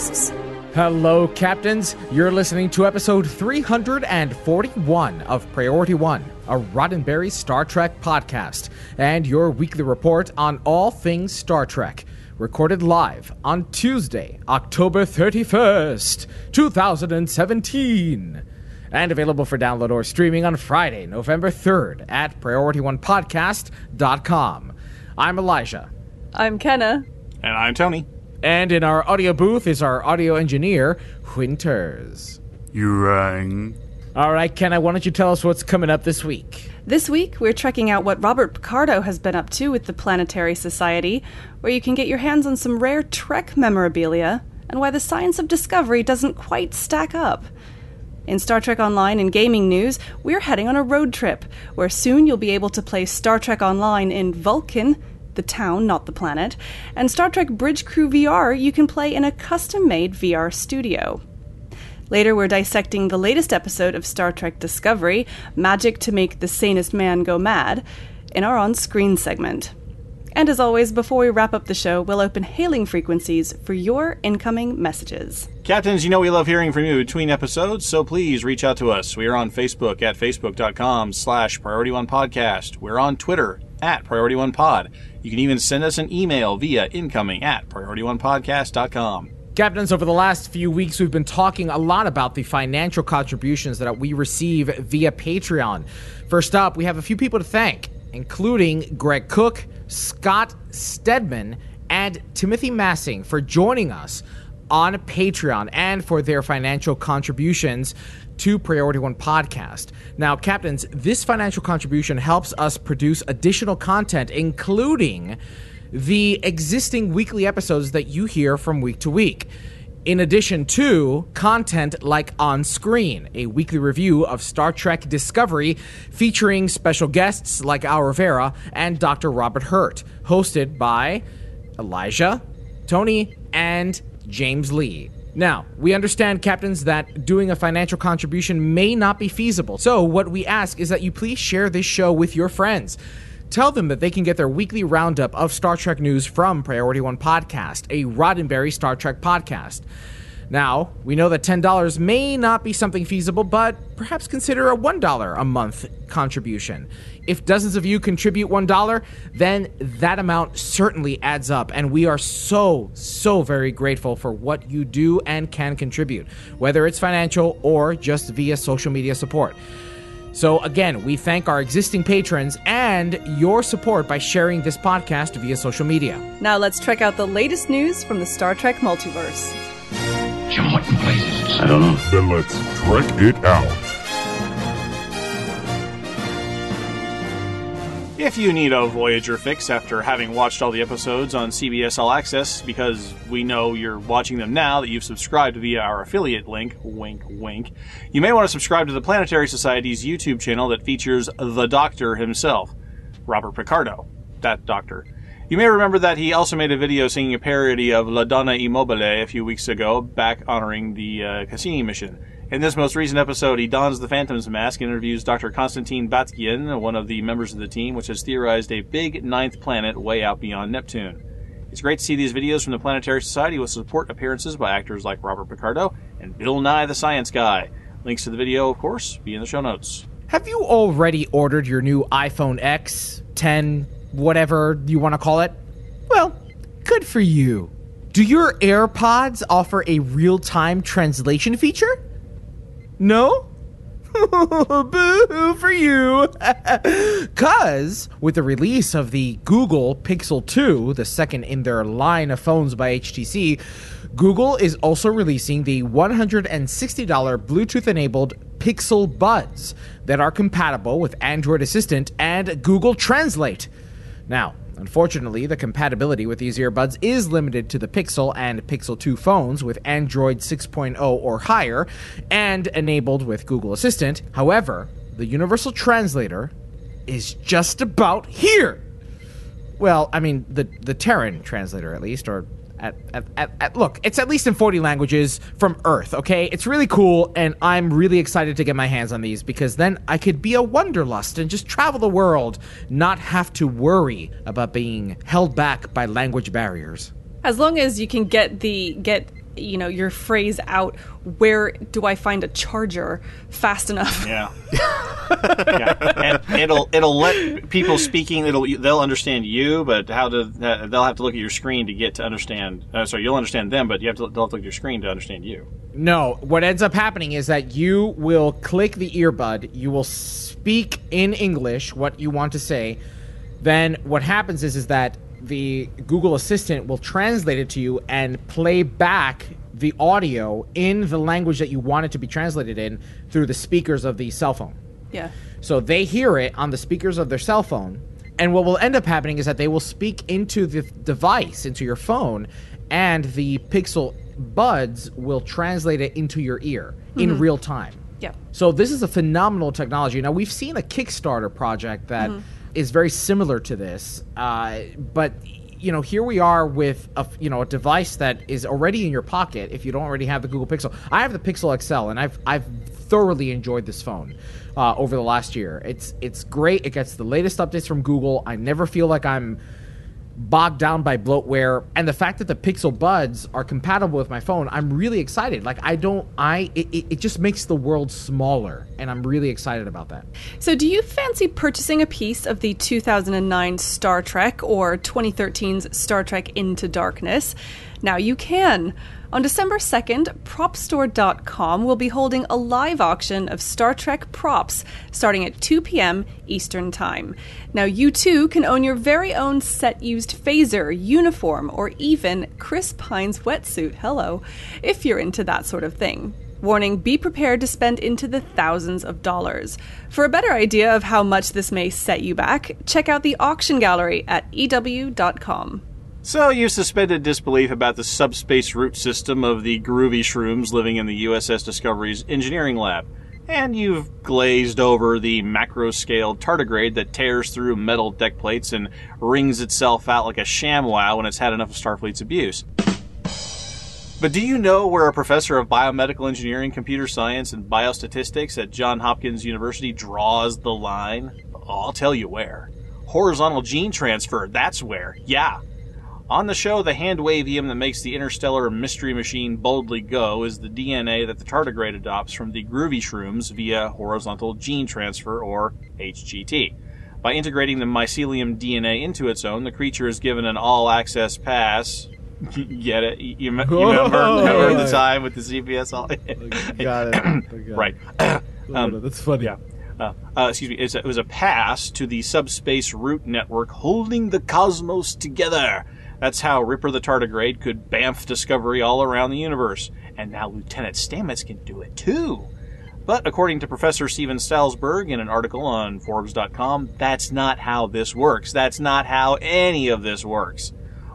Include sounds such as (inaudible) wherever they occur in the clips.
Hosts. Hello, Captains. You're listening to episode 341 of Priority One, a Roddenberry Star Trek podcast, and your weekly report on all things Star Trek. Recorded live on Tuesday, October 31st, 2017. And available for download or streaming on Friday, November 3rd at PriorityOnePodcast.com. I'm Elijah. I'm Kenna. And I'm Tony. And in our audio booth is our audio engineer, Winters. You rang. All right, Ken, why don't you tell us what's coming up this week? This week, we're checking out what Robert Picardo has been up to with the Planetary Society, where you can get your hands on some rare Trek memorabilia, and why the science of discovery doesn't quite stack up. In Star Trek Online and gaming news, we're heading on a road trip, where soon you'll be able to play Star Trek Online in Vulcan, the town, not the planet, and Star Trek Bridge Crew VR you can play in a custom made VR studio. Later, we're dissecting the latest episode of Star Trek Discovery, Magic to Make the Sanest Man Go Mad, in our on screen segment. And as always, before we wrap up the show, we'll open hailing frequencies for your incoming messages. Captains, you know we love hearing from you between episodes, so please reach out to us. We are on Facebook at facebook.com slash Priority One Podcast. We're on Twitter at Priority One Pod. You can even send us an email via incoming at priority one PriorityOnePodcast.com. Captains, over the last few weeks, we've been talking a lot about the financial contributions that we receive via Patreon. First up, we have a few people to thank, including Greg Cook, Scott Stedman, and Timothy Massing for joining us on Patreon and for their financial contributions to Priority One Podcast. Now, Captains, this financial contribution helps us produce additional content, including the existing weekly episodes that you hear from week to week. In addition to content like On Screen, a weekly review of Star Trek Discovery featuring special guests like Al Rivera and Dr. Robert Hurt, hosted by Elijah, Tony, and James Lee. Now, we understand, captains, that doing a financial contribution may not be feasible. So, what we ask is that you please share this show with your friends. Tell them that they can get their weekly roundup of Star Trek news from Priority One Podcast, a Roddenberry Star Trek podcast. Now, we know that $10 may not be something feasible, but perhaps consider a $1 a month contribution. If dozens of you contribute $1, then that amount certainly adds up, and we are so, so very grateful for what you do and can contribute, whether it's financial or just via social media support. So, again, we thank our existing patrons and your support by sharing this podcast via social media. Now, let's check out the latest news from the Star Trek multiverse. Jim, what in blazes? I don't know. Then let's trek it out. If you need a Voyager fix after having watched all the episodes on CBS All Access, because we know you're watching them now that you've subscribed via our affiliate link, wink wink, you may want to subscribe to the Planetary Society's YouTube channel that features the Doctor himself, Robert Picardo. That Doctor. You may remember that he also made a video singing a parody of La Donna Immobile a few weeks ago, back honoring the uh, Cassini mission. In this most recent episode, he dons the Phantom's mask and interviews Dr. Konstantin Batygin, one of the members of the team, which has theorized a big ninth planet way out beyond Neptune. It's great to see these videos from the Planetary Society with support appearances by actors like Robert Picardo and Bill Nye the Science Guy. Links to the video, of course, be in the show notes. Have you already ordered your new iPhone X, 10, whatever you want to call it? Well, good for you. Do your AirPods offer a real time translation feature? No? (laughs) Boo for you. (laughs) Cuz with the release of the Google Pixel 2, the second in their line of phones by HTC, Google is also releasing the $160 Bluetooth enabled Pixel Buds that are compatible with Android Assistant and Google Translate. Now, unfortunately, the compatibility with these earbuds is limited to the Pixel and Pixel 2 phones with Android 6.0 or higher and enabled with Google Assistant. However, the Universal Translator is just about here. Well, I mean the the Terran translator at least, or at, at, at, look, it's at least in 40 languages from Earth. Okay, it's really cool, and I'm really excited to get my hands on these because then I could be a wanderlust and just travel the world, not have to worry about being held back by language barriers. As long as you can get the get you know your phrase out where do i find a charger fast enough? Yeah, (laughs) yeah. and it'll it'll let people speaking it'll they'll understand you but how to uh, they'll have to look at your screen to get to understand uh, sorry you'll understand them but you have to they'll have to look at your screen to understand you. No what ends up happening is that you will click the earbud you will speak in english what you want to say. Then what happens is is that the Google Assistant will translate it to you and play back the audio in the language that you want it to be translated in through the speakers of the cell phone. Yeah. So they hear it on the speakers of their cell phone, and what will end up happening is that they will speak into the device, into your phone, and the Pixel buds will translate it into your ear mm-hmm. in real time. Yeah. So this is a phenomenal technology. Now we've seen a Kickstarter project that. Mm-hmm is very similar to this, uh, but you know, here we are with a you know a device that is already in your pocket. If you don't already have the Google Pixel, I have the Pixel XL, and I've I've thoroughly enjoyed this phone uh, over the last year. It's it's great. It gets the latest updates from Google. I never feel like I'm bogged down by bloatware and the fact that the pixel buds are compatible with my phone i'm really excited. Like i don't i it, it just makes the world smaller and i'm really excited about that. So do you fancy purchasing a piece of the 2009 star trek or 2013's star trek into darkness now you can on December 2nd, PropStore.com will be holding a live auction of Star Trek props starting at 2 p.m. Eastern Time. Now, you too can own your very own set used phaser, uniform, or even Chris Pine's wetsuit. Hello, if you're into that sort of thing. Warning be prepared to spend into the thousands of dollars. For a better idea of how much this may set you back, check out the auction gallery at EW.com. So you've suspended disbelief about the subspace root system of the groovy shrooms living in the USS Discovery's engineering lab, and you've glazed over the macro-scale tardigrade that tears through metal deck plates and wrings itself out like a ShamWow when it's had enough of Starfleet's abuse. But do you know where a professor of biomedical engineering, computer science, and biostatistics at Johns Hopkins University draws the line? I'll tell you where. Horizontal gene transfer, that's where. Yeah, on the show, the hand wavium that makes the interstellar mystery machine boldly go is the DNA that the tardigrade adopts from the groovy shrooms via horizontal gene transfer, or HGT. By integrating the mycelium DNA into its own, the creature is given an all access pass. (laughs) Get it? You, you remember, (laughs) remember the time with the CBS all? (clears throat) Got it. right. (clears throat) um, that's funny. Yeah. Uh, uh, excuse me, it was a pass to the subspace root network holding the cosmos together. That's how Ripper the Tardigrade could bamf discovery all around the universe. And now Lieutenant Stamets can do it too. But according to Professor Steven Salzberg in an article on Forbes.com, that's not how this works. That's not how any of this works.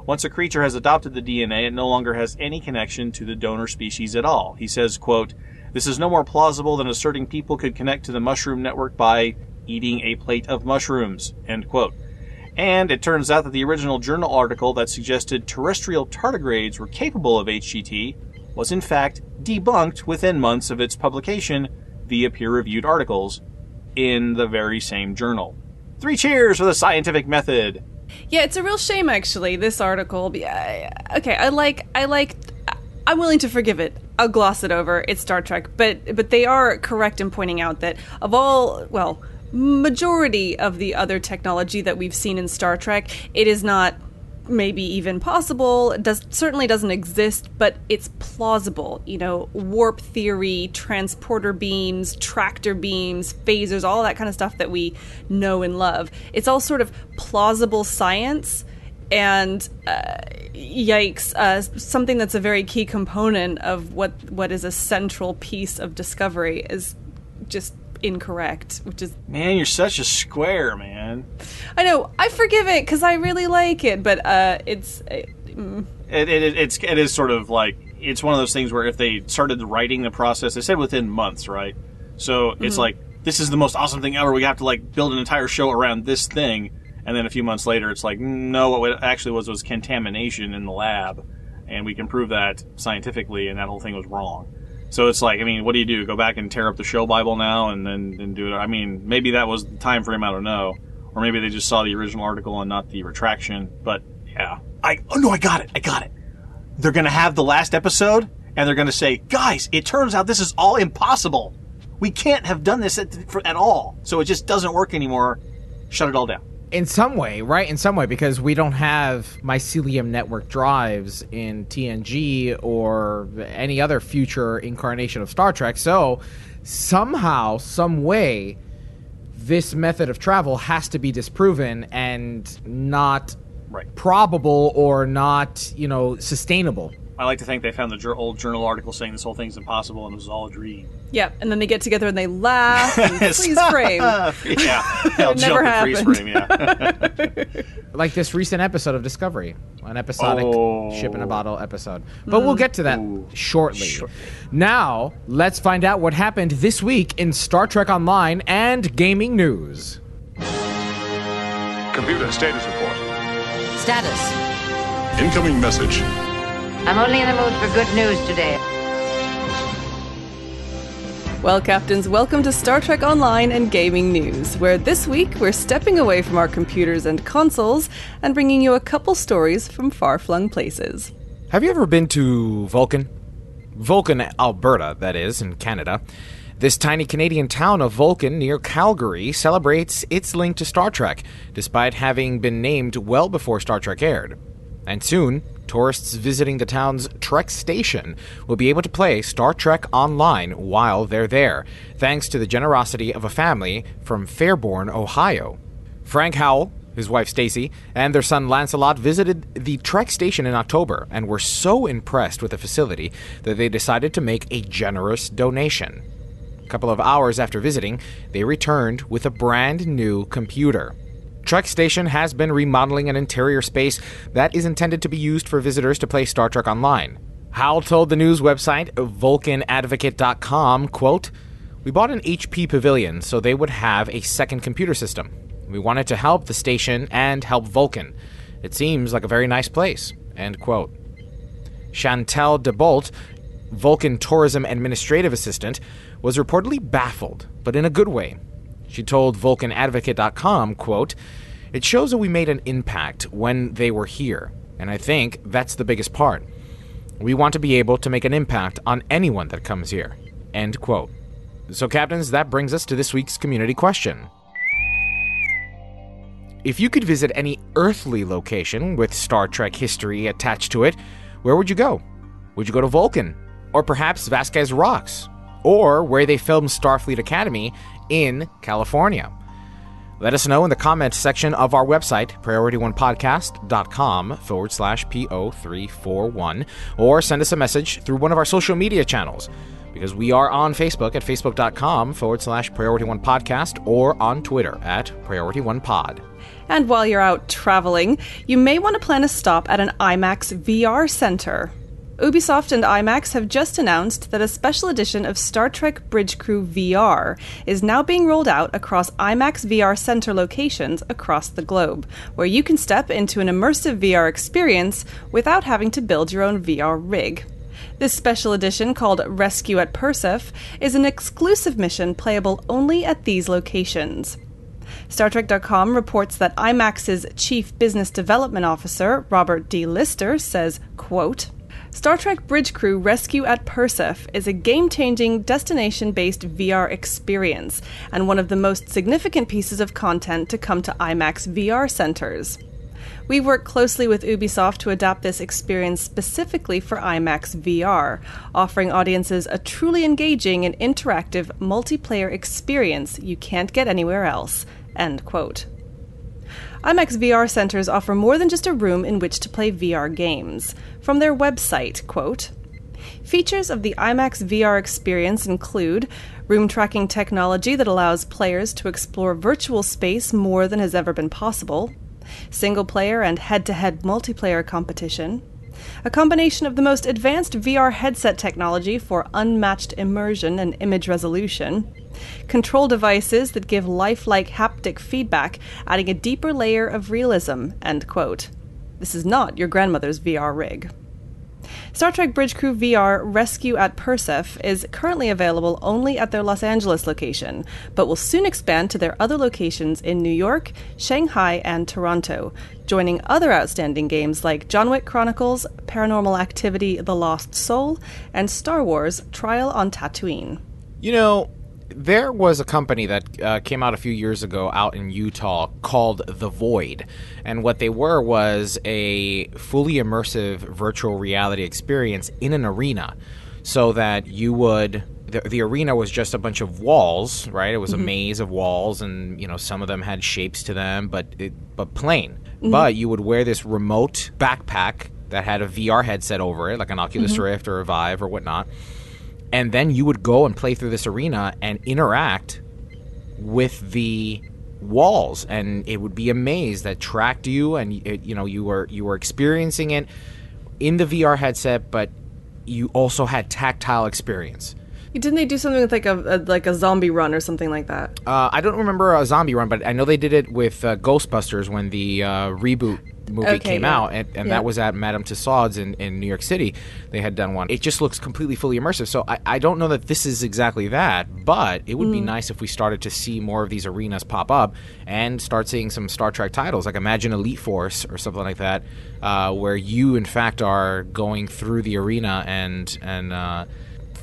Once a creature has adopted the DNA, it no longer has any connection to the donor species at all. He says, quote, This is no more plausible than asserting people could connect to the mushroom network by eating a plate of mushrooms. End quote. And it turns out that the original journal article that suggested terrestrial tardigrades were capable of HGT was in fact debunked within months of its publication via peer reviewed articles in the very same journal. Three cheers for the scientific method! Yeah, it's a real shame actually, this article. Okay, I like, I like, I'm willing to forgive it. I'll gloss it over. It's Star Trek, but but they are correct in pointing out that of all, well, majority of the other technology that we've seen in Star Trek, it is not maybe even possible it does certainly doesn't exist but it's plausible you know warp theory transporter beams tractor beams phasers all that kind of stuff that we know and love. It's all sort of plausible science and uh, yikes uh, something that's a very key component of what what is a central piece of discovery is just incorrect, which is Man, you're such a square, man. I know I forgive it because I really like it, but uh, it's uh, mm, It, it, it- it's it is sort of like it's one of those things where if they started writing the process, they said within months, right? So it's like this is the most awesome thing ever. We have to like build an entire show around this thing, and then a few months later, it's like no, what it actually was was contamination in the lab, and we can prove that scientifically, and that whole thing was wrong. So it's like, I mean, what do you do? Go back and tear up the show Bible now, and then then do it? I mean, maybe that was the time frame. I don't know, or maybe they just saw the original article and not the retraction. But yeah, I oh no, I got it, I got it. They're gonna have the last episode, and they're gonna say, guys, it turns out this is all impossible. We can't have done this at, for, at all. So it just doesn't work anymore. Shut it all down. In some way, right? In some way, because we don't have mycelium network drives in TNG or any other future incarnation of Star Trek. So somehow, some way, this method of travel has to be disproven and not Right. probable or not, you know, sustainable. I like to think they found the old journal article saying this whole thing's impossible and it was all a dream. yeah. And then they get together and they laugh and (laughs) freeze frame. yeah, (laughs) Hell, It never jump freeze frame, yeah. (laughs) Like this recent episode of Discovery, an episodic Oh. ship in a bottle episode. But we'll mm. get to that Ooh. shortly. Shortly. Now, let's find out what happened this week in Star Trek Online and gaming news. Computer status report. Status. Incoming message. I'm only in the mood for good news today. Well, Captains, welcome to Star Trek Online and Gaming News, where this week we're stepping away from our computers and consoles and bringing you a couple stories from far flung places. Have you ever been to Vulcan? Vulcan, Alberta, that is, in Canada. This tiny Canadian town of Vulcan near Calgary celebrates its link to Star Trek, despite having been named well before Star Trek aired. And soon, tourists visiting the town's Trek station will be able to play Star Trek online while they're there, thanks to the generosity of a family from Fairborn, Ohio. Frank Howell, his wife Stacy, and their son Lancelot visited the Trek station in October and were so impressed with the facility that they decided to make a generous donation. A couple of hours after visiting, they returned with a brand new computer. Trek Station has been remodeling an interior space that is intended to be used for visitors to play Star Trek Online. Howell told the news website vulcanadvocate.com, quote, "We bought an HP pavilion so they would have a second computer system. We wanted to help the station and help Vulcan. It seems like a very nice place." End quote. Chantel DeBolt, Vulcan Tourism Administrative Assistant, was reportedly baffled, but in a good way. She told VulcanAdvocate.com, quote, It shows that we made an impact when they were here, and I think that's the biggest part. We want to be able to make an impact on anyone that comes here. End quote. So, captains, that brings us to this week's community question. If you could visit any earthly location with Star Trek history attached to it, where would you go? Would you go to Vulcan? Or perhaps Vasquez Rocks? Or where they filmed Starfleet Academy in California? Let us know in the comments section of our website, priorityonepodcast.com forward slash PO341, or send us a message through one of our social media channels, because we are on Facebook at facebook.com forward slash priority one podcast or on Twitter at priority one pod. And while you're out traveling, you may want to plan a stop at an IMAX VR center. Ubisoft and IMAX have just announced that a special edition of Star Trek Bridge Crew VR is now being rolled out across IMAX VR center locations across the globe, where you can step into an immersive VR experience without having to build your own VR rig. This special edition, called Rescue at Persef, is an exclusive mission playable only at these locations. StarTrek.com reports that IMAX's Chief Business Development Officer, Robert D. Lister, says, quote, Star Trek Bridge Crew Rescue at Persef is a game changing, destination based VR experience and one of the most significant pieces of content to come to IMAX VR centers. We work closely with Ubisoft to adapt this experience specifically for IMAX VR, offering audiences a truly engaging and interactive multiplayer experience you can't get anywhere else. End quote. IMAX VR centers offer more than just a room in which to play VR games. From their website, quote, Features of the IMAX VR experience include room tracking technology that allows players to explore virtual space more than has ever been possible, single player and head to head multiplayer competition, a combination of the most advanced VR headset technology for unmatched immersion and image resolution, control devices that give lifelike haptic feedback, adding a deeper layer of realism. End quote. This is not your grandmother's VR rig. Star Trek Bridge Crew VR Rescue at Persef is currently available only at their Los Angeles location, but will soon expand to their other locations in New York, Shanghai, and Toronto, joining other outstanding games like John Wick Chronicles, Paranormal Activity The Lost Soul, and Star Wars Trial on Tatooine. You know, there was a company that uh, came out a few years ago out in Utah called The Void. And what they were was a fully immersive virtual reality experience in an arena so that you would. The, the arena was just a bunch of walls, right? It was a mm-hmm. maze of walls, and you know some of them had shapes to them, but it, but plain. Mm-hmm. But you would wear this remote backpack that had a VR headset over it, like an mm-hmm. Oculus Rift or a Vive or whatnot and then you would go and play through this arena and interact with the walls. And it would be a maze that tracked you and it, you know you were you were experiencing it in the VR headset but you also had tactile experience Didn't they do something with like a, a like a zombie run or something like that? uh, I don't remember a zombie run but I know they did it with uh, Ghostbusters when the uh, reboot movie Okay, came yeah. out and, and Yeah. that was at Madame Tussauds in, in New York City they had done one it just looks completely fully immersive so I, I don't know that this is exactly that but it would be Mm. nice if we started to see more of these arenas pop up and start seeing some Star Trek titles like imagine Elite Force or something like that uh, where you in fact are going through the arena and and uh,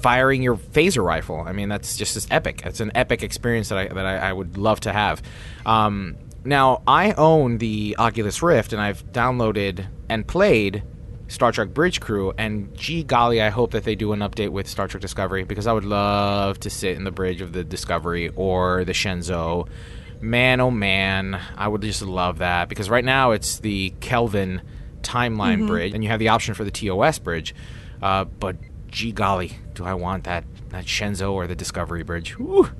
firing your phaser rifle. I mean, that's just as epic. It's an epic experience that I that I, I would love to have. Um, now, I own the Oculus Rift, and I've downloaded and played Star Trek Bridge Crew. And gee golly, I hope that they do an update with Star Trek Discovery because I would love to sit in the bridge of the Discovery or the Shenzhou. Man, oh man, I would just love that because right now it's the Kelvin timeline bridge, and you have the option for the TOS bridge. Uh, but gee golly, do I want that that Shenzhou or the Discovery bridge? Whew.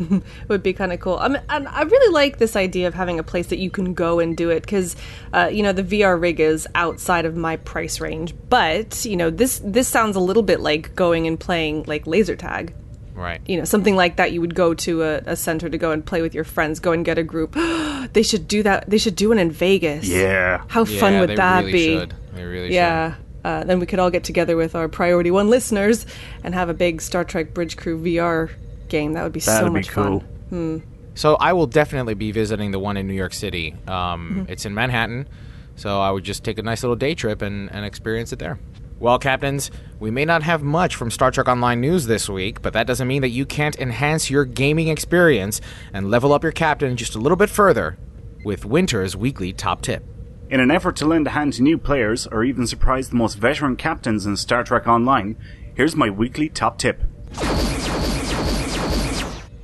It (laughs) would be kind of cool. I mean, and I really like this idea of having a place that you can go and do it because, uh, you know, the VR rig is outside of my price range. But you know, this this sounds a little bit like going and playing like laser tag. Right. You know, something like that. You would go to a, a center to go and play with your friends. Go and get a group. (gasps) they should do that. They should do one in Vegas. Yeah. How fun Yeah, would they that really be? Should. They really Yeah. Uh, then we could all get together with our Priority One listeners and have a big Star Trek Bridge Crew VR game. That would be so That'd be much cool. fun. should. So I will definitely be visiting the one in New York City. Um, Mm-hmm. It's in Manhattan, so I would just take a nice little day trip and, and experience it there. Well, captains, we may not have much from Star Trek Online news this week, but that doesn't mean that you can't enhance your gaming experience and level up your captain just a little bit further with Winter's weekly top tip. In an effort to lend a hand to new players or even surprise the most veteran captains in Star Trek Online, here's my weekly top tip.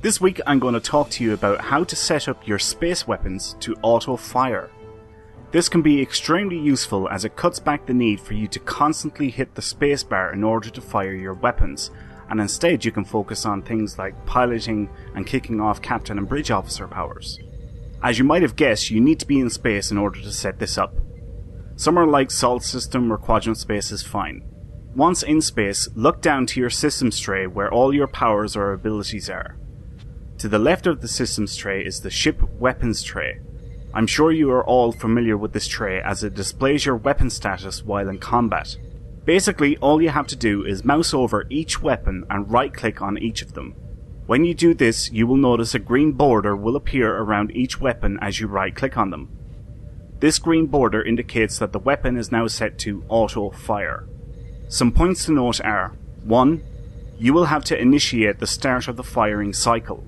This week I'm going to talk to you about how to set up your space weapons to auto fire. This can be extremely useful as it cuts back the need for you to constantly hit the spacebar in order to fire your weapons, and instead you can focus on things like piloting and kicking off captain and bridge officer powers. As you might have guessed, you need to be in space in order to set this up. Somewhere like Sol System or Quadrant Space is fine. Once in space, look down to your systems tray where all your powers or abilities are. To the left of the systems tray is the ship weapons tray. I'm sure you are all familiar with this tray as it displays your weapon status while in combat. Basically, all you have to do is mouse over each weapon and right click on each of them. When you do this, you will notice a green border will appear around each weapon as you right click on them. This green border indicates that the weapon is now set to auto fire. Some points to note are 1. You will have to initiate the start of the firing cycle.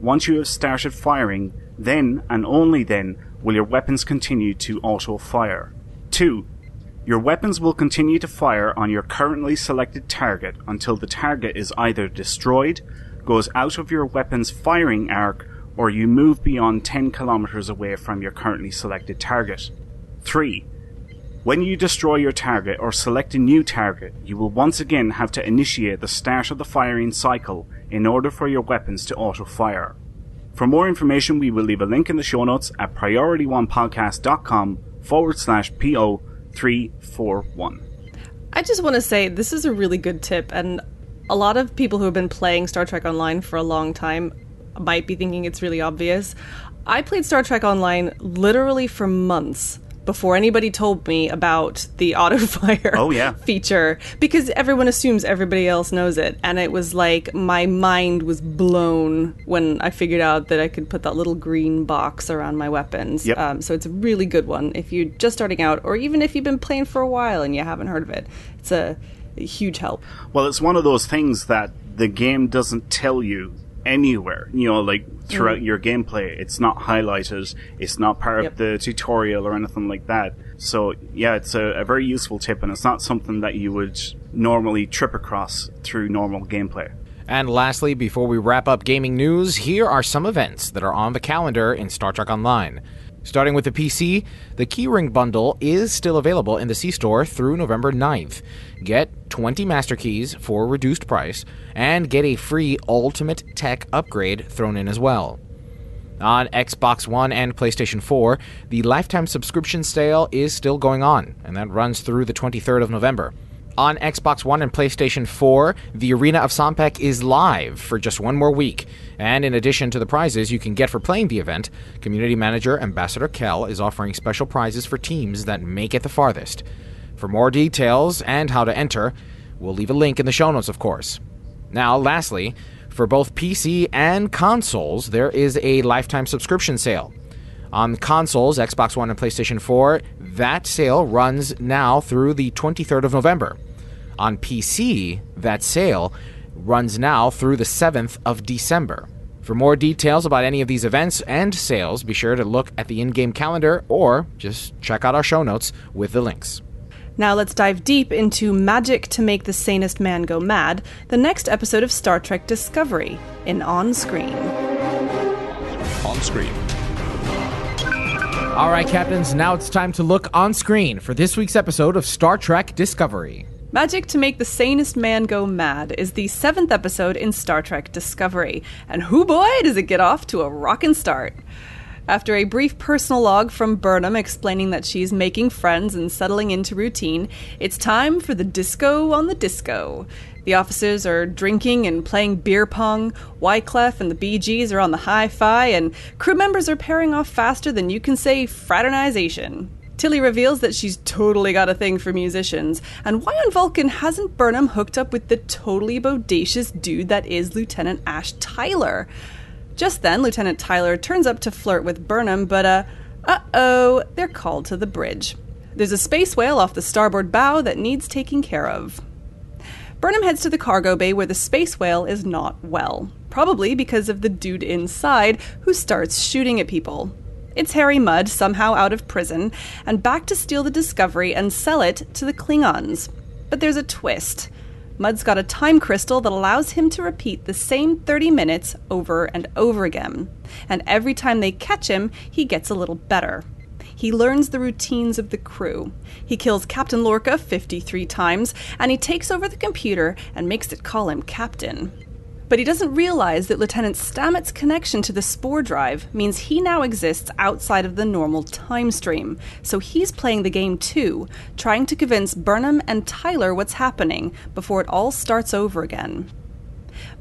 Once you have started firing, then and only then will your weapons continue to auto fire. 2. Your weapons will continue to fire on your currently selected target until the target is either destroyed, goes out of your weapon's firing arc, or you move beyond 10 kilometers away from your currently selected target. 3. When you destroy your target or select a new target, you will once again have to initiate the start of the firing cycle in order for your weapons to auto fire. For more information, we will leave a link in the show notes at priorityonepodcast.com forward slash PO341. I just want to say this is a really good tip, and a lot of people who have been playing Star Trek Online for a long time might be thinking it's really obvious. I played Star Trek Online literally for months before anybody told me about the (laughs) auto fire Oh, yeah. feature because everyone assumes everybody else knows it and it was like my mind was blown when I figured out that I could put that little green box around my weapons. Yep. Um, so it's a really good one if you're just starting out or even if you've been playing for a while and you haven't heard of it. It's a, a huge help. Well, it's one of those things that the game doesn't tell you anywhere. You know, like throughout mm. your gameplay, it's not highlighted. It's not part Yep. of the tutorial or anything like that. So yeah, it's a, a very useful tip, and it's not something that you would normally trip across through normal gameplay. And lastly, before we wrap up gaming news, here are some events that are on the calendar in Star Trek Online. Starting with the PC, the Keyring bundle is still available in the C Store through November 9th. Get 20 Master Keys for a reduced price, and get a free Ultimate Tech upgrade thrown in as well. On Xbox One and PlayStation 4, the lifetime subscription sale is still going on, and that runs through the 23rd of November. On Xbox One and PlayStation 4, the Arena of Sompek is live for just one more week. And in addition to the prizes you can get for playing the event, Community Manager Ambassador Kael is offering special prizes for teams that make it the farthest. For more details and how to enter, we'll leave a link in the show notes, of course. Now, lastly, for both PC and consoles, there is a lifetime subscription sale. On consoles, Xbox One and PlayStation 4, that sale runs now through the 23rd of November. On PC, that sale runs now through the 7th of December. For more details about any of these events and sales, be sure to look at the in game calendar or just check out our show notes with the links. Now let's dive deep into Magic to Make the Sanest Man Go Mad, the next episode of Star Trek Discovery in On Screen. On screen. All right, Captains, now it's time to look on screen for this week's episode of Star Trek Discovery. Magic to Make the Sanest Man Go Mad is the seventh episode in Star Trek Discovery, and who boy, does it get off to a rockin' start! After a brief personal log from Burnham explaining that she's making friends and settling into routine, it's time for the disco on the disco. The officers are drinking and playing beer pong, Wyclef and the BGs are on the hi fi, and crew members are pairing off faster than you can say fraternization. Tilly reveals that she's totally got a thing for musicians, and why on Vulcan hasn't Burnham hooked up with the totally bodacious dude that is Lieutenant Ash Tyler? Just then, Lieutenant Tyler turns up to flirt with Burnham, but uh, uh oh, they're called to the bridge. There's a space whale off the starboard bow that needs taking care of. Burnham heads to the cargo bay where the space whale is not well, probably because of the dude inside who starts shooting at people. It's Harry Mudd, somehow out of prison, and back to steal the Discovery and sell it to the Klingons. But there's a twist. Mudd's got a time crystal that allows him to repeat the same 30 minutes over and over again. And every time they catch him, he gets a little better. He learns the routines of the crew. He kills Captain Lorca 53 times, and he takes over the computer and makes it call him Captain. But he doesn't realize that Lieutenant Stamets' connection to the spore drive means he now exists outside of the normal time stream. So he's playing the game too, trying to convince Burnham and Tyler what's happening before it all starts over again.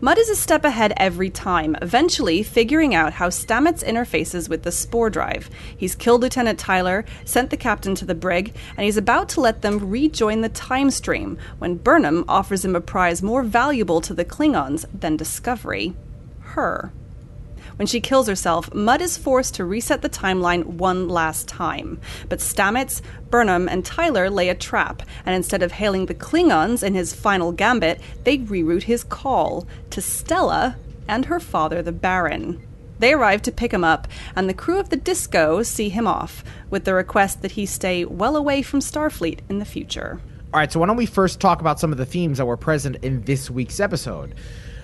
Mudd is a step ahead every time, eventually figuring out how Stamets interfaces with the spore drive. He's killed Lieutenant Tyler, sent the captain to the brig, and he's about to let them rejoin the time stream when Burnham offers him a prize more valuable to the Klingons than Discovery her. When she kills herself, Mudd is forced to reset the timeline one last time. But Stamets, Burnham, and Tyler lay a trap, and instead of hailing the Klingons in his final gambit, they reroute his call to Stella and her father, the Baron. They arrive to pick him up, and the crew of the Disco see him off, with the request that he stay well away from Starfleet in the future. All right, so why don't we first talk about some of the themes that were present in this week's episode?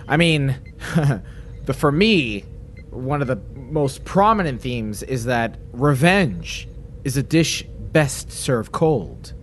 I mean, (laughs) the for me, one of the most prominent themes is that revenge is a dish best served cold.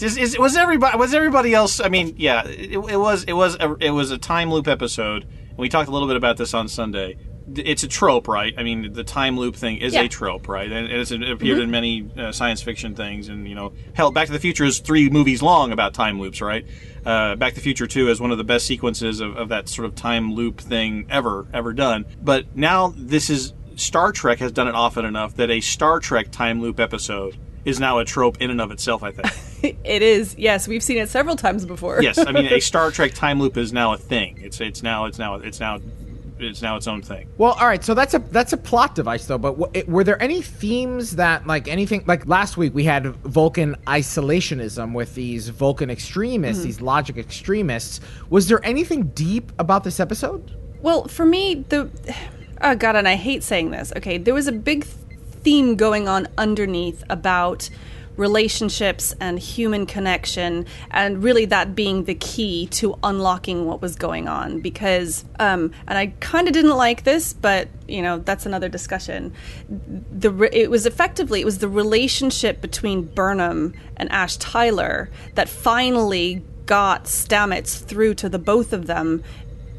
Is, is, was everybody was everybody else? I mean, yeah, it, it was it was a, it was a time loop episode. And we talked a little bit about this on Sunday. It's a trope, right? I mean, the time loop thing is Yeah. a trope, right? And it's it appeared in many uh, science fiction things, and you know, hell, Back to the Future is three movies long about time loops, right? Uh, Back to the Future Two is one of the best sequences of, of that sort of time loop thing ever ever done. But now this is Star Trek has done it often enough that a Star Trek time loop episode is now a trope in and of itself. I think. (laughs) It is. Yes, we've seen it several times before. yes, I mean a (laughs) Star Trek time loop is now a thing. It's it's now it's now it's now it's now its own thing. Well, all right. So that's a that's a plot device, though. But w- it, were there any themes that, like anything, like last week we had Vulcan isolationism with these Vulcan extremists, mm-hmm. these logic extremists. Was there anything deep about this episode? Well, for me, the (sighs) oh god, and I hate saying this. Okay, there was a big theme going on underneath about relationships and human connection, and really that being the key to unlocking what was going on. Because, um, and I kind of didn't like this, but you know that's another discussion. The re- it was effectively it was the relationship between Burnham and Ash Tyler that finally got Stamets through to the both of them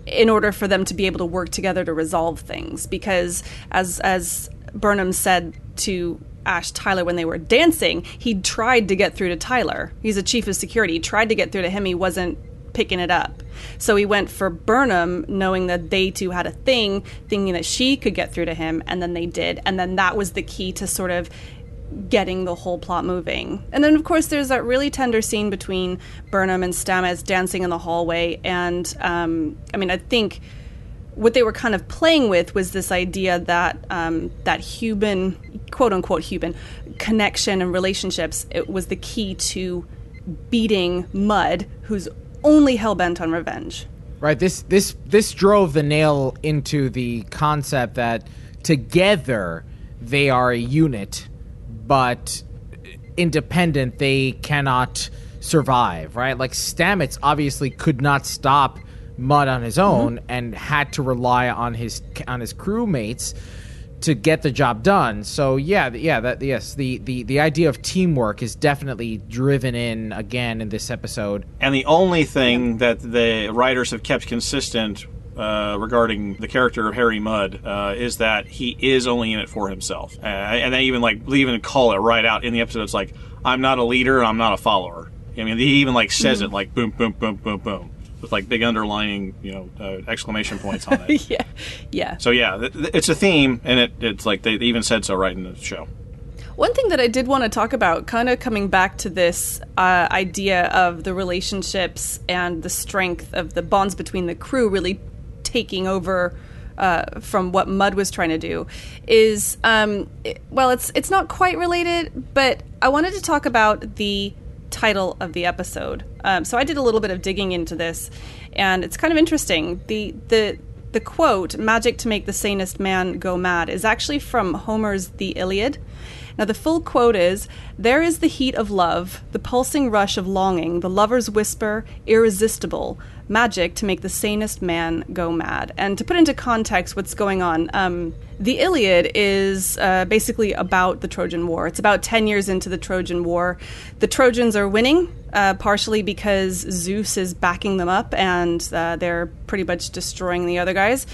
in order for them to be able to work together to resolve things because as as Burnham said to Ash Tyler when they were dancing, he tried to get through to Tyler. He's a chief of security. He tried to get through to him. He wasn't picking it up. So he went for Burnham, knowing that they two had a thing, thinking that she could get through to him, and then they did. And then that was the key to sort of getting the whole plot moving. And then, of course, there's that really tender scene between Burnham and Stamets dancing in the hallway. And um, I mean, I think what they were kind of playing with was this idea that um, that human, quote unquote, human connection and relationships it was the key to beating Mudd, who's only hell bent on revenge. Right. This this this drove the nail into the concept that together they are a unit, but independent they cannot survive. Right. Like Stamets obviously could not stop Mudd on his own and had to rely on his on his crewmates to get the job done. So yeah, yeah, that yes, the the the idea of teamwork is definitely driven in again in this episode. And the only thing that the writers have kept consistent uh, regarding the character of Harry Mudd uh, is that he is only in it for himself, uh, and they even like they even call it right out in the episode. It's like I'm not a leader, I'm not a follower. I mean, he even like says it like boom, boom, boom, boom, boom, with like big underlining, you know, uh, exclamation points on (laughs) it. yeah, yeah. so yeah, th- th- it's a theme, and it, it's like they, they even said so right in the show. One thing that I did want to talk about, kind of coming back to this uh, idea of the relationships and the strength of the bonds between the crew really taking over uh, from what Mudd was trying to do, is um, it- well, it's it's not quite related, but I wanted to talk about the title of the episode. Um, so I did a little bit of digging into this, and it's kind of interesting. the the The quote "Magic to make the sanest man go mad" is actually from Homer's The Iliad. Now, the full quote is There is the heat of love, the pulsing rush of longing, the lover's whisper, irresistible, magic to make the sanest man go mad. And to put into context what's going on, um, the Iliad is uh, basically about the Trojan War. It's about 10 years into the Trojan War. The Trojans are winning, uh, partially because Zeus is backing them up and uh, they're pretty much destroying the other guys.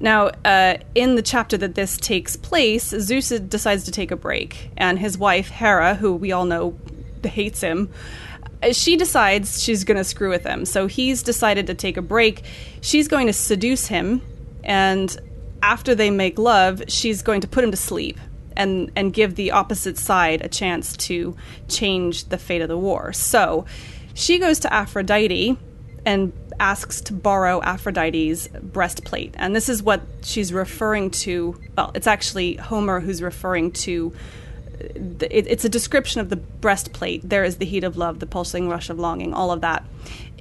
Now, uh, in the chapter that this takes place, Zeus decides to take a break, and his wife, Hera, who we all know hates him, uh, she decides she's going to screw with him. So he's decided to take a break. She's going to seduce him, and after they make love, she's going to put him to sleep and and give the opposite side a chance to change the fate of the war. So she goes to Aphrodite and asks to borrow Aphrodite's breastplate. And this is what she's referring to. Well, it's actually Homer who's referring to. It, it's a description of the breastplate. There is the heat of love, the pulsing rush of longing, all of that.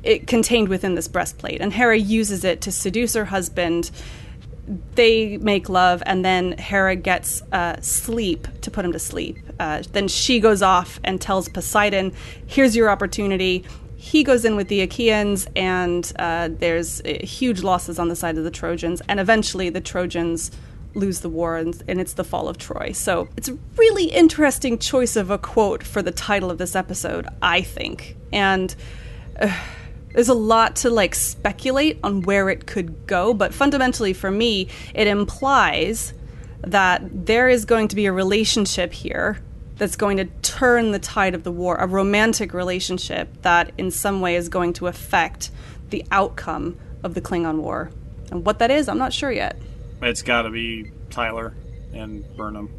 It contained within this breastplate. And Hera uses it to seduce her husband. They make love, and then Hera gets uh, sleep to put him to sleep. Uh, then she goes off and tells Poseidon, Here's your opportunity he goes in with the Achaeans, and uh, there's uh, huge losses on the side of the Trojans, and eventually the Trojans lose the war, and, and it's the fall of Troy. So it's a really interesting choice of a quote for the title of this episode, I think. And. Uh, there's a lot to like speculate on where it could go, but fundamentally for me, it implies that there is going to be a relationship here that's going to turn the tide of the war, a romantic relationship that in some way is going to affect the outcome of the Klingon War. And what that is, I'm not sure yet. It's got to be Tyler and Burnham.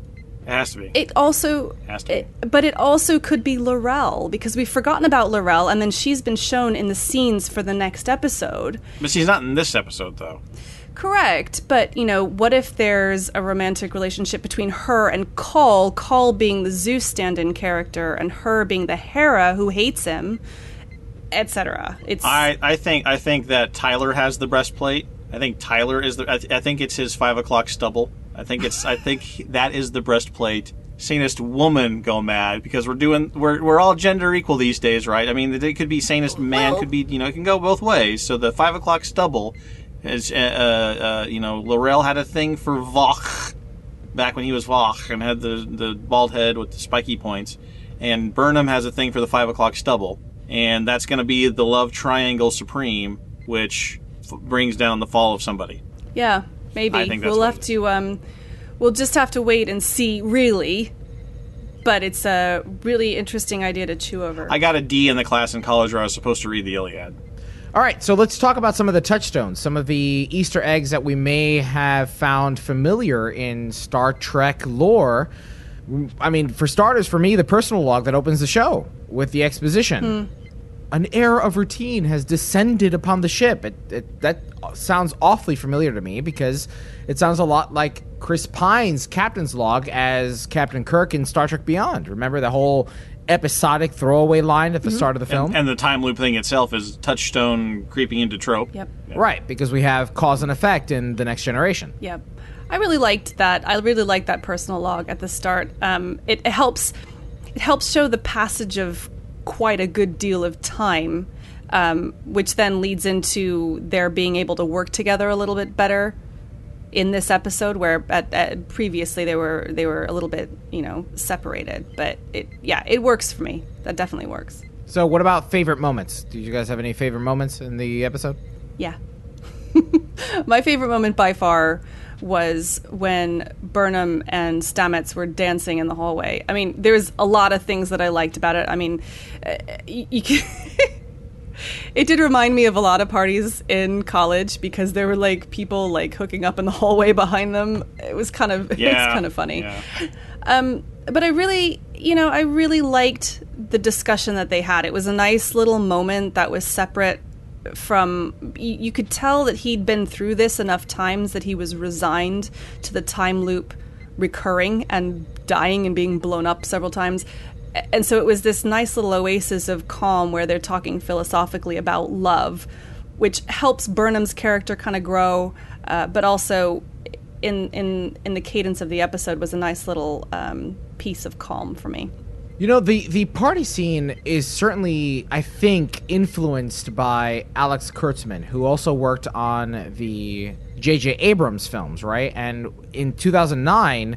It has to be. It also, Has to be. it- but it also could be L'Rell because we've forgotten about L'Rell, and then she's been shown in the scenes for the next episode. But she's not in this episode, though. Correct, but you know, what if there's a romantic relationship between her and Kol, Kol being the Zeus stand-in character and her being the Hera who hates him, etc. It's I, I think I think that Tyler has the breastplate. I think Tyler is the. I, th- I think it's his five o'clock stubble. I think it's. I think he- that is the breastplate. Sanest woman go mad because we're doing we're we're all gender equal these days, right? I mean, it could be sanest man, could be you know, it can go both ways. So the five o'clock stubble is, uh, uh, uh, you know, L'Rell had a thing for Voq back when he was Voq and had the the bald head with the spiky points, and Burnham has a thing for the five o'clock stubble, and that's going to be the love triangle supreme, which f- brings down the fall of somebody. yeah, maybe I think that's we'll have to um, we'll just have to wait and see, really. But it's a really interesting idea to chew over. I got a D in the class in college where I was supposed to read the Iliad. All right, so let's talk about some of the touchstones, some of the Easter eggs that we may have found familiar in Star Trek lore. I mean, for starters, for me, the personal log that opens the show with the exposition. Hmm. An air of routine has descended upon the ship. It, it, that sounds awfully familiar to me because it sounds a lot like Chris Pine's captain's log as Captain Kirk in Star Trek Beyond. Remember the whole episodic throwaway line at the start of the film? And, and the time loop thing itself is touchstone creeping into trope. yep. Right, because we have cause and effect in the next generation. Yep. I really liked that. I really liked that personal log at the start. Um, it, it helps. It helps show the passage of quite a good deal of time, um, which then leads into their being able to work together a little bit better in this episode. Where at, at previously they were they were a little bit you know separated. But it yeah it works for me. That definitely works. So, what about favorite moments? Do you guys have any favorite moments in the episode? Yeah. (laughs) My favorite moment by far was when Burnham and Stamets were dancing in the hallway. I mean, there's a lot of things that I liked about it. I mean, uh, you, you can (laughs) it did remind me of a lot of parties in college because there were like people like hooking up in the (laughs) hallway behind them. It was kind of (laughs) Yeah. it's kind of funny. Yeah. Um, but I really, you know, I really liked the discussion that they had. It was a nice little moment that was separate from. You, you could tell that he'd been through this enough times that he was resigned to the time loop recurring and dying and being blown up several times. And so it was this nice little oasis of calm where they're talking philosophically about love, which helps Burnham's character kind of grow, uh, but also in in in the cadence of the episode was a nice little um, piece of calm for me. You know, the the party scene is certainly, I think, influenced by Alex Kurtzman, who also worked on the J.J. Abrams films, right? And in 2009,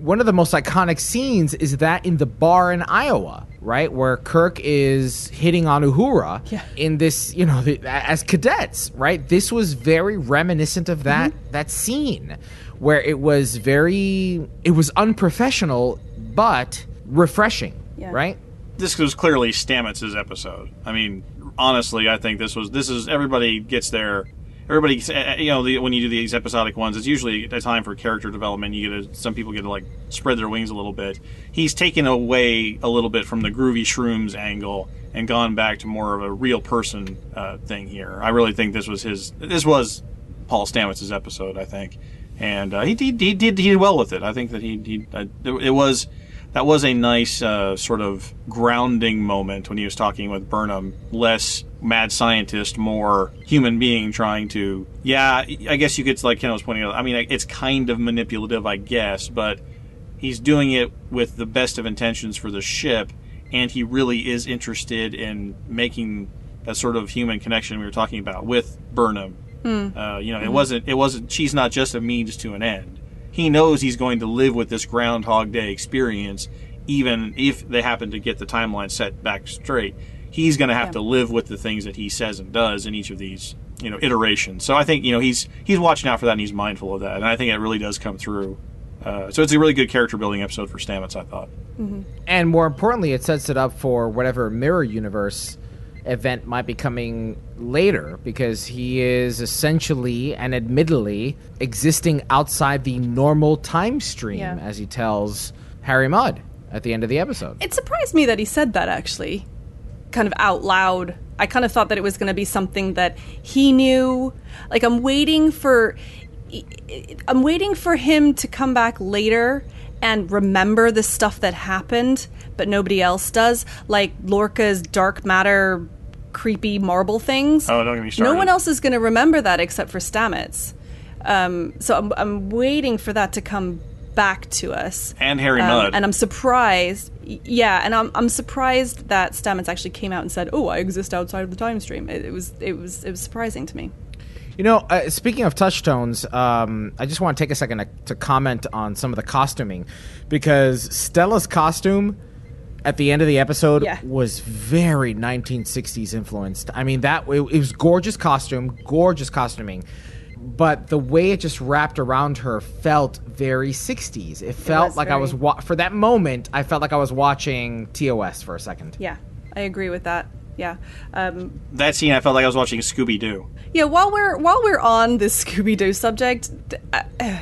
one of the most iconic scenes is that in the bar in Iowa, right, where Kirk is hitting on Uhura Yeah. in this, you know, the, as cadets, right? This was very reminiscent of that mm-hmm. that scene, where it was very, it was unprofessional but refreshing, Yeah. right? this was clearly Stamets' episode. I mean, honestly, I think this was this is everybody gets their everybody uh, you know the, when you do these episodic ones, it's usually a time for character development. You get to, some people get to like spread their wings a little bit. He's taken away a little bit from the groovy shrooms angle and gone back to more of a real person uh, thing here. I really think this was his this was Paul Stamets' episode. I think. And uh, he, he, he did he did well with it. I think that he, he uh, it was that was a nice uh, sort of grounding moment when he was talking with Burnham. Less mad scientist, more human being trying to. Yeah, I guess you could like Ken was pointing out. I mean, it's kind of manipulative, I guess, but he's doing it with the best of intentions for the ship, and he really is interested in making that sort of human connection we were talking about with Burnham. Uh, you know, it wasn't. It wasn't. She's not just a means to an end. He knows he's going to live with this Groundhog Day experience, even if they happen to get the timeline set back straight. He's going to have Yeah. to live with the things that he says and does in each of these, you know, iterations. So I think you know he's he's watching out for that and he's mindful of that, and I think it really does come through. Uh, so it's a really good character building episode for Stamets, I thought. And more importantly, it sets it up for whatever mirror universe event might be coming later because he is essentially and admittedly existing outside the normal time stream Yeah. as he tells Harry Mudd at the end of the episode. It surprised me that he said that actually, kind of out loud. I kind of thought that it was going to be something that he knew. Like I'm waiting for, I'm waiting for him to come back later and remember the stuff that happened, but nobody else does. Like Lorca's dark matter, creepy marble things. Oh, don't get me started. No one else is going to remember that except for Stamets. Um, so I'm, I'm waiting for that to come back to us. And Harry Um, Mudd. And I'm surprised. Yeah, and I'm I'm surprised that Stamets actually came out and said, "Oh, I exist outside of the time stream." It, it was it was it was surprising to me. You know, uh, speaking of touchstones, um, I just want to take a second to, to comment on some of the costuming because Stella's costume at the end of the episode Yeah. was very 1960s influenced. I mean, that it, it was gorgeous costume, gorgeous costuming, but the way it just wrapped around her felt very 60s. It felt was like I was wa- for that moment. I felt like I was watching TOS for a second. Yeah, I agree with that. Yeah. Um, that scene, I felt like I was watching Scooby Doo. Yeah, while we're while we're on this Scooby Doo subject, uh, (sighs)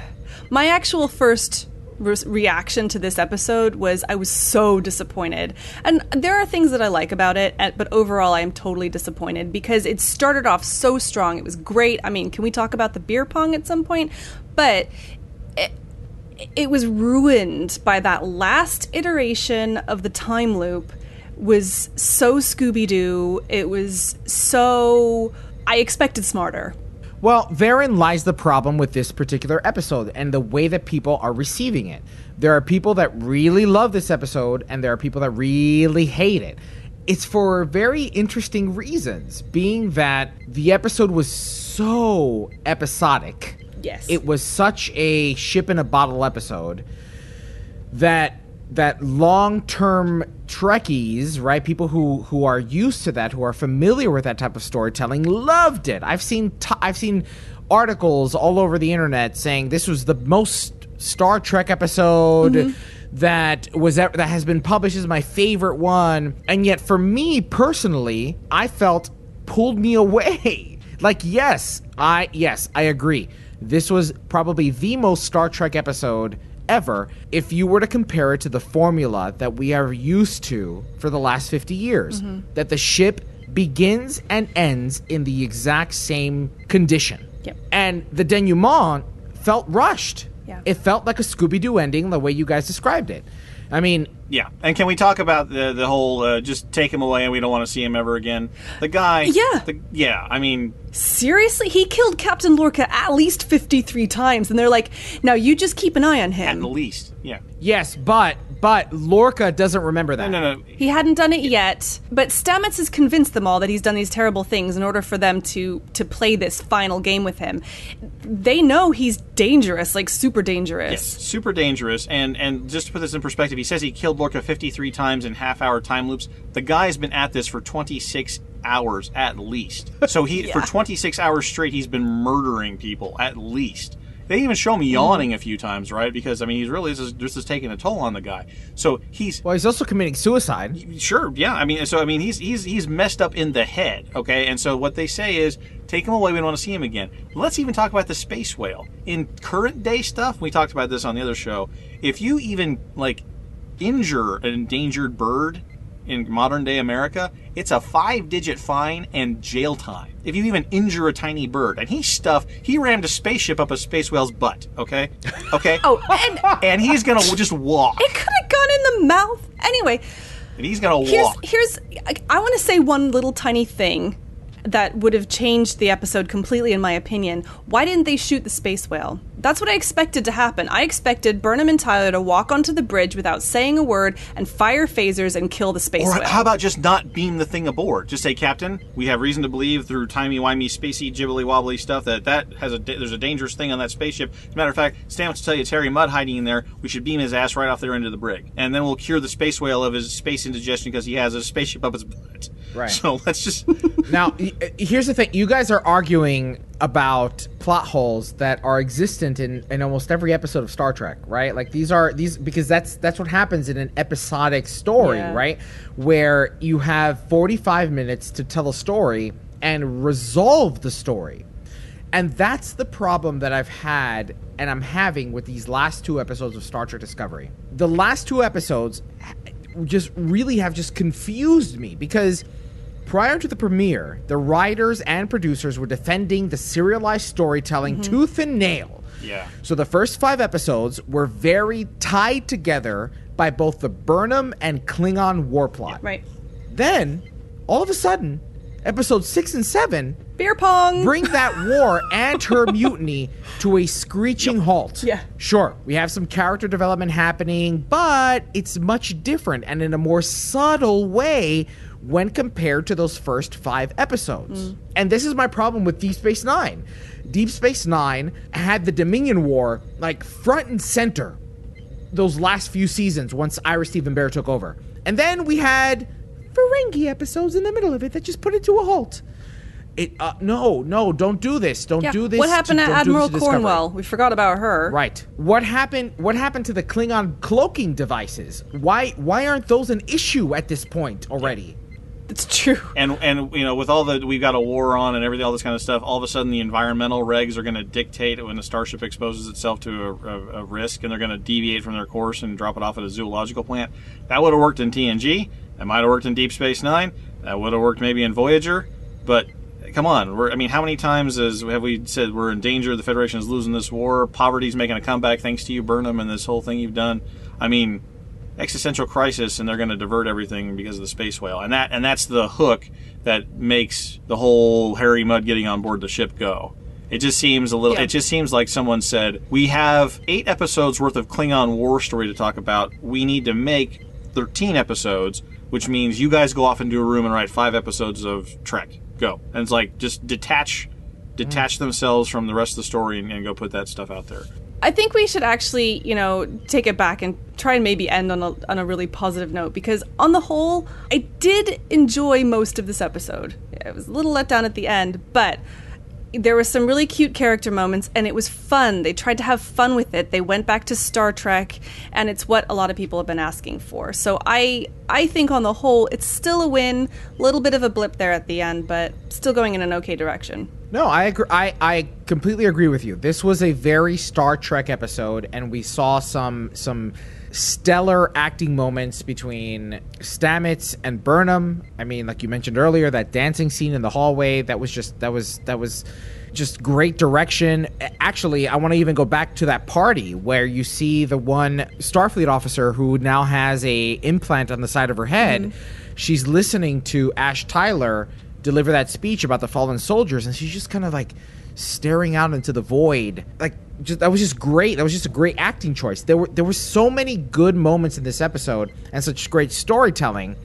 my actual first re- reaction to this episode was I was so disappointed. And there are things that I like about it, but overall I am totally disappointed because it started off so strong. It was great. I mean, can we talk about the beer pong at some point? But it, it was ruined by that last iteration of the time loop was so Scooby Doo. It was so. I expected smarter. Well, therein lies the problem with this particular episode and the way that people are receiving it. There are people that really love this episode, and there are people that really hate it. It's for very interesting reasons, being that the episode was so episodic. Yes. It was such a ship in a bottle episode that that long-term Trekkies, right? People who who are used to that, who are familiar with that type of storytelling, loved it. I've seen t- I've seen articles all over the internet saying this was the most Star Trek episode mm-hmm. that was ever, that has been published as my favorite one. And yet, for me personally, I felt pulled me away. (laughs) like, yes, I yes, I agree. This was probably the most Star Trek episode ever if you were to compare it to the formula that we are used to for the last 50 years mm-hmm. that the ship begins and ends in the exact same condition Yep. and the denouement felt rushed Yeah. it felt like a scooby-doo ending the way you guys described it i mean Yeah, and can we talk about the the whole uh, just take him away and we don't want to see him ever again? The guy, Yeah. the, yeah. I mean, Seriously? He killed Captain Lorca at least 53 times, and they're like, now you just keep an eye on at him. the least, yeah. yes but but lorca doesn't remember that No, no, He hadn't done it yet, but Stamets has convinced them all that he's done these terrible things in order for them to to play this final game with him. They know he's dangerous, like super dangerous. Yes, super dangerous. And and just to put this in perspective, he says he killed Lorca 53 times in half-hour time loops. The guy's been at this for 26 hours at least. So he (laughs) for 26 hours straight, he's been murdering people at least. They even show him mm-hmm. yawning a few times, right? Because I mean, he's really this is, this is taking a toll on the guy. So he's well he's also committing suicide Sure, yeah. I mean, so I mean, he's he's he's messed up in the head. Okay, and so what they say is, take him away. We don't want to see him again. Let's even talk about the space whale in current day stuff. We talked about this on the other show. If you even like injure an endangered bird in modern day America, it's a five digit fine and jail time. If you even injure a tiny bird, and he stuff, he rammed a spaceship up a space whale's butt. Okay, okay. (laughs) Oh, and and he's gonna just walk, it could have gone in the mouth. Anyway, and he's gonna here's walk. here's I, I want to say one little tiny thing that would have changed the episode completely, in my opinion. Why didn't they shoot the space whale? That's what I expected to happen. I expected Burnham and Tyler to walk onto the bridge without saying a word and fire phasers and kill the space Or whale. how about just not beam the thing aboard? Just say, Captain, we have reason to believe through timey wimey, spacey, jibbly wobbly stuff that that has a there's a dangerous thing on that spaceship. As a matter of fact, Stan wants to tell you Terry Mudd hiding in there. We should beam his ass right off there into the brig, and then we'll cure the space whale of his space indigestion because he has a spaceship up his butt. Right. So (laughs) let's just Now, uh, here's the thing. You guys are arguing about plot holes that are existent in, in almost every episode of Star Trek, right? Like these are these because that's that's what happens in an episodic story, Yeah. right? Where you have 45 minutes to tell a story and resolve the story. And that's the problem that I've had and I'm having with these last two episodes of Star Trek Discovery. The last two episodes just really have just confused me because prior to the premiere, the writers and producers were defending the serialized storytelling mm-hmm. tooth and nail. Yeah. So the first five episodes were very tied together by both the Burnham and Klingon war plot. right. Then, all of a sudden, episodes six and seven Beer pong! bring that war (laughs) and her mutiny to a screeching halt. Yeah. Sure, we have some character development happening, but it's much different and in a more subtle way when compared to those first five episodes. And this is my problem with Deep Space Nine. Deep Space Nine had the Dominion War like front and center those last few seasons once Ira Steven Behr took over. And then we had Ferengi episodes in the middle of it that just put it to a halt. It uh, no, no, don't do this. Don't Yeah. do this. What happened to- to don't do this Admiral to Discovery. Cornwell? We forgot about her. Right. What happened what happened to the Klingon cloaking devices? Why why aren't those an issue at this point already? It's true. and and you know with all the we've got a war on and everything all this kind of stuff all of a sudden the environmental regs are going to dictate when a starship exposes itself to a, a, a risk and they're going to deviate from their course and drop it off at a zoological plant. That would have worked in tng that might have worked in deep space nine. That would have worked maybe in voyager. But come on i mean how many times has, have we said we're in danger the federation is losing this war poverty's making a comeback thanks to you burnham and this whole thing you've done? I mean existential crisis and they're going to divert everything because of the space whale. And that and that's the hook that makes the whole Harry Mudd getting on board the ship go. It just seems a little Yeah. it just seems like someone said we have 8 episodes worth of Klingon war story to talk about. We need to make 13 episodes which means you guys go off into a room and write 5 episodes of Trek. Go. And it's like just detach detach mm. themselves from the rest of the story and, and go put that stuff out there I think we should actually, you know, take it back and try and maybe end on a, on a really positive note because, on the whole, I did enjoy most of this episode. I was a little let down at the end, but there were some really cute character moments and it was fun. They tried to have fun with it. They went back to Star Trek and it's what a lot of people have been asking for. So I I think on the whole it's still a win. A little bit of a blip there at the end, but still going in an okay direction. No, I agree. I, I completely agree with you. This was a very Star Trek episode, and we saw some some stellar acting moments between Stamets and Burnham. I mean, like you mentioned earlier, that dancing scene in the hallway that was just that was that was just great direction. Actually, I want to even go back to that party where you see the one Starfleet officer who now has a implant on the side of her head. Mm-hmm. She's listening to Ash Tyler deliver that speech about the fallen soldiers and she's just kind of like staring out into the void like just that was just great that was just a great acting choice there were there were so many good moments in this episode and such great storytelling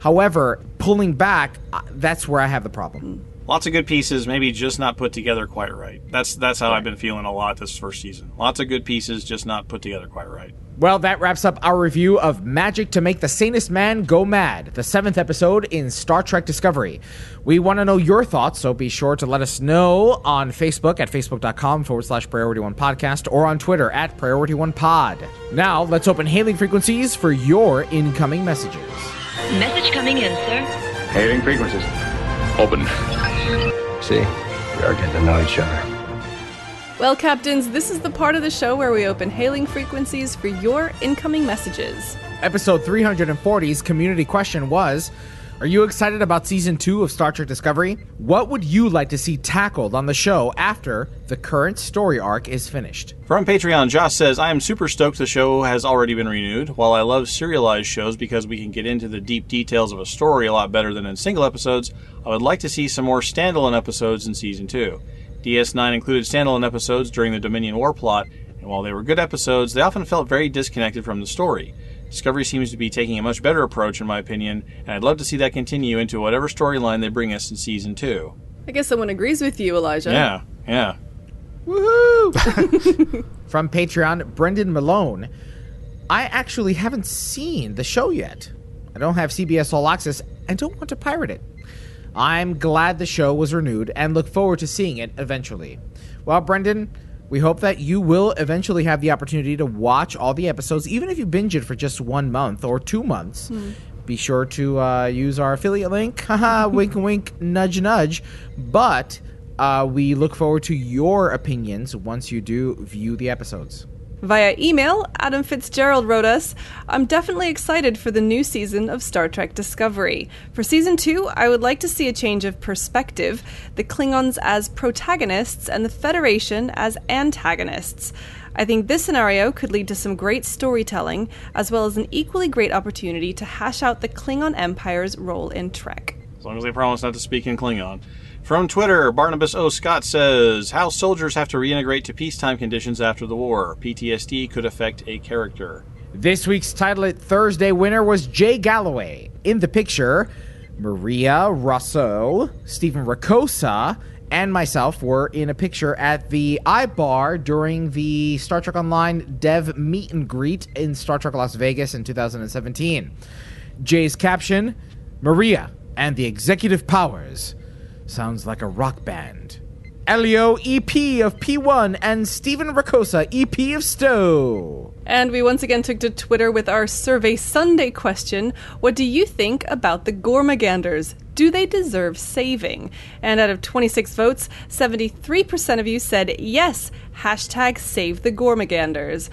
however pulling back uh, that's where i have the problem lots of good pieces, maybe just not put together quite right. That's that's how I've been feeling a lot this first season. Lots of good pieces, just not put together quite right. Well, that wraps up our review of Magic to Make the Sanest Man Go Mad, the seventh episode in Star Trek Discovery. We want to know your thoughts, so be sure to let us know on Facebook at facebook.com forward slash priority one podcast or on Twitter at priority one pod. Now, let's open hailing frequencies for your incoming messages. Message coming in, sir. Hailing frequencies. Open. See, we are getting to know each other. Well, Captains, this is the part of the show where we open hailing frequencies for your incoming messages. Episode 340's community question was Are you excited about season two of Star Trek Discovery? What would you like to see tackled on the show after the current story arc is finished? From Patreon, Josh says, I am super stoked the show has already been renewed. While I love serialized shows because we can get into the deep details of a story a lot better than in single episodes, I would like to see some more standalone episodes in season 2. DS9 included standalone episodes during the Dominion War plot, and while they were good episodes, they often felt very disconnected from the story. Discovery seems to be taking a much better approach, in my opinion, and I'd love to see that continue into whatever storyline they bring us in season 2. I guess someone agrees with you, Elijah. Yeah, yeah. Woohoo! (laughs) From Patreon, Brendan Malone. I actually haven't seen the show yet. I don't have CBS All Access and don't want to pirate it. I'm glad the show was renewed and look forward to seeing it eventually. Well, Brendan, we hope that you will eventually have the opportunity to watch all the episodes, even if you binge it for just one month or two months. Be sure to uh, use our affiliate link. (laughs) Haha, wink, wink, nudge, nudge. But uh, we look forward to your opinions once you do view the episodes. Via email, Adam Fitzgerald wrote us I'm definitely excited for the new season of Star Trek Discovery. For season two, I would like to see a change of perspective the Klingons as protagonists and the Federation as antagonists. I think this scenario could lead to some great storytelling, as well as an equally great opportunity to hash out the Klingon Empire's role in Trek. As long as they promise not to speak in Klingon. From Twitter, Barnabas O. Scott says How soldiers have to reintegrate to peacetime conditions after the war. PTSD could affect a character. This week's Title It Thursday winner was Jay Galloway. In the picture, Maria Rosso, Stephen Ricossa, and myself were in a picture at the iBar during the Star Trek Online dev meet and greet in Star Trek Las Vegas in 2017. Jay's caption Maria and the Executive Powers. Sounds like a rock band. Elio, EP of P1, and Stephen Ricossa, EP of Stowe. And we once again took to Twitter with our Survey Sunday question What do you think about the Gormaganders? Do they deserve saving? And out of 26 votes, 73% of you said yes, hashtag save the Gormaganders.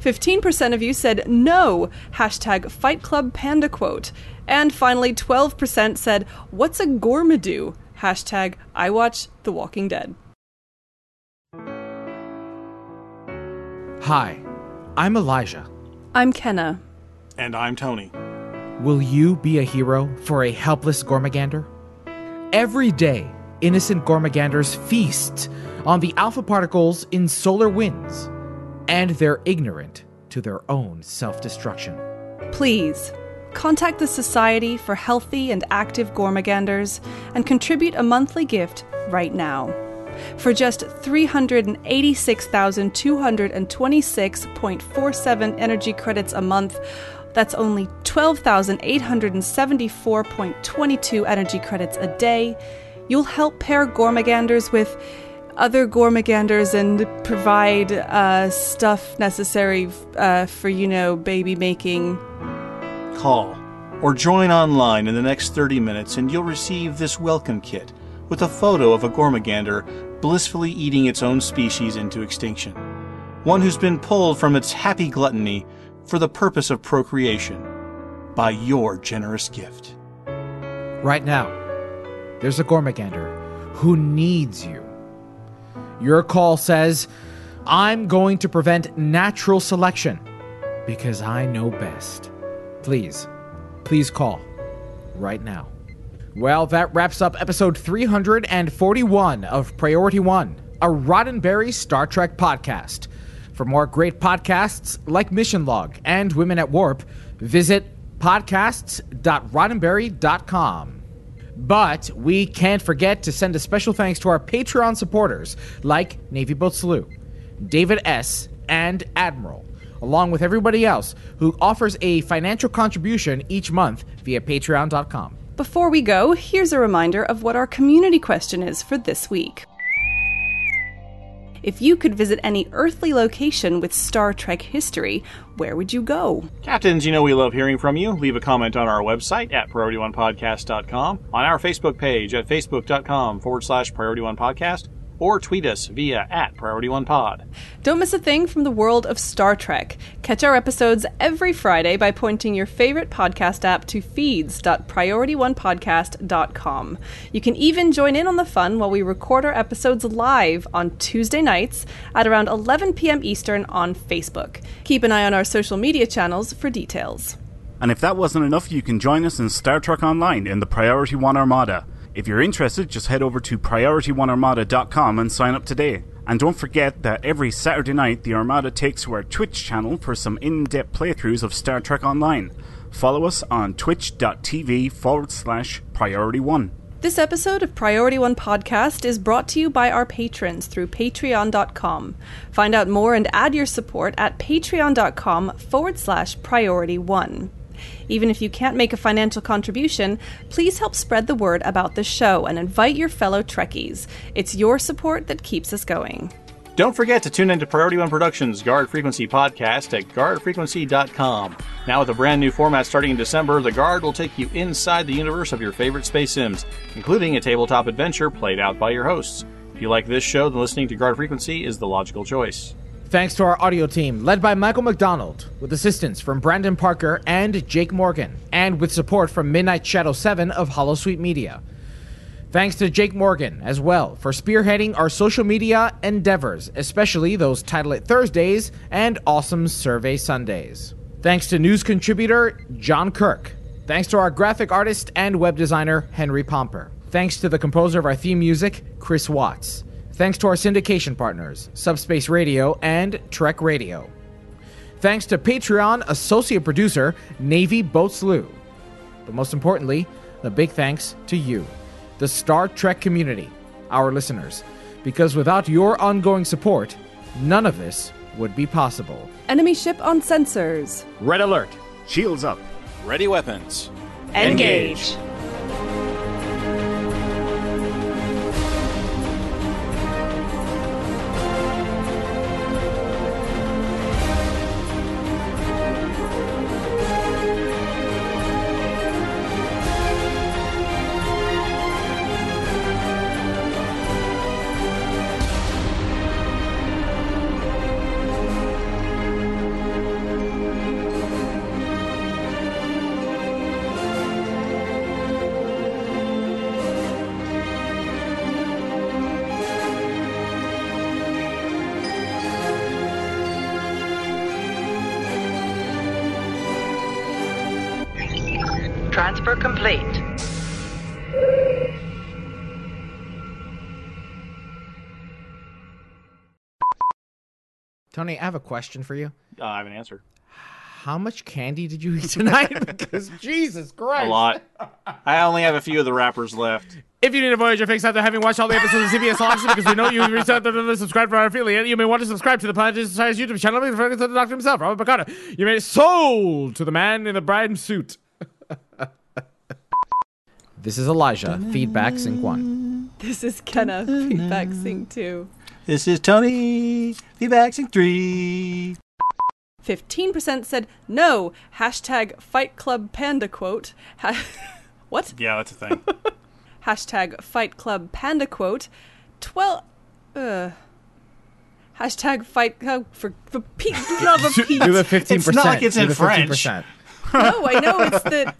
15% of you said no, hashtag Fight Club Panda quote. And finally, 12% said, What's a Gormadoo? Hashtag I watch The Walking Dead. Hi, I'm Elijah. I'm Kenna. And I'm Tony. Will you be a hero for a helpless Gormagander? Every day, innocent Gormaganders feast on the alpha particles in solar winds, and they're ignorant to their own self destruction. Please contact the Society for Healthy and Active Gormaganders and contribute a monthly gift right now. For just 386,226.47 energy credits a month, that's only 12,874.22 energy credits a day, you'll help pair Gormaganders with other Gormaganders and provide uh, stuff necessary uh, for, you know, baby making. Call or join online in the next 30 minutes and you'll receive this welcome kit with a photo of a Gormagander blissfully eating its own species into extinction. One who's been pulled from its happy gluttony for the purpose of procreation by your generous gift. Right now, there's a Gormagander who needs you. Your call says, I'm going to prevent natural selection because I know best. Please, please call right now. Well, that wraps up episode 341 of Priority One, a Roddenberry Star Trek podcast. For more great podcasts like Mission Log and Women at Warp, visit podcasts.roddenberry.com. But we can't forget to send a special thanks to our Patreon supporters like Navy Boat Salute, David S., and Admiral, along with everybody else who offers a financial contribution each month via patreon.com. Before we go, here's a reminder of what our community question is for this week. If you could visit any earthly location with Star Trek history, where would you go? Captains, you know we love hearing from you. Leave a comment on our website at priority1podcast.com, on our Facebook page at facebook.com forward slash priority1podcast, or tweet us via at Priority One Pod. Don't miss a thing from the world of Star Trek. Catch our episodes every Friday by pointing your favorite podcast app to feeds.priorityonepodcast.com. You can even join in on the fun while we record our episodes live on Tuesday nights at around 11 p.m. Eastern on Facebook. Keep an eye on our social media channels for details. And if that wasn't enough, you can join us in Star Trek Online in the Priority One Armada. If you're interested, just head over to PriorityOneArmada.com and sign up today. And don't forget that every Saturday night, the Armada takes to our Twitch channel for some in depth playthroughs of Star Trek Online. Follow us on twitch.tv forward slash priority one. This episode of Priority One Podcast is brought to you by our patrons through patreon.com. Find out more and add your support at patreon.com forward slash priority one. Even if you can't make a financial contribution, please help spread the word about the show and invite your fellow Trekkies. It's your support that keeps us going. Don't forget to tune into Priority One Productions' Guard Frequency podcast at guardfrequency.com. Now, with a brand new format starting in December, The Guard will take you inside the universe of your favorite space sims, including a tabletop adventure played out by your hosts. If you like this show, then listening to Guard Frequency is the logical choice. Thanks to our audio team, led by Michael McDonald, with assistance from Brandon Parker and Jake Morgan, and with support from Midnight Shadow 7 of Hollow Sweet Media. Thanks to Jake Morgan as well for spearheading our social media endeavors, especially those Title It Thursdays and awesome Survey Sundays. Thanks to news contributor John Kirk. Thanks to our graphic artist and web designer Henry Pomper. Thanks to the composer of our theme music, Chris Watts. Thanks to our syndication partners, Subspace Radio and Trek Radio. Thanks to Patreon associate producer Navy Boat Slew. But most importantly, the big thanks to you, the Star Trek community, our listeners, because without your ongoing support, none of this would be possible. Enemy ship on sensors. Red alert. Shields up. Ready weapons. Engage. Transfer Tony, I have a question for you. Uh, I have an answer. How much candy did you eat tonight? (laughs) because Jesus Christ. A lot. I only have a few of the wrappers left. If you need a Voyager fix after having watched all the episodes of CBS All Access, because we know you've reached out to subscribe for our affiliate, you may want to subscribe to the Planet Society's YouTube channel and to the doctor himself, Robert Picardo. You may sold to the man in the bride suit. this is Elijah, feedback sync one. This is Kenna, feedback sync 2. This is Tony. Feedback sync three. 15% said no. Hashtag Fight Club Panda quote. Ha- (laughs) what? Yeah, that's a thing. (laughs) Hashtag Fight Club Panda quote. 12. Uh. Hashtag Fight Club for, for Pete. Love of (laughs) Pete. Do the 15%. It's not like it's in French. 15%. No, I know it's the.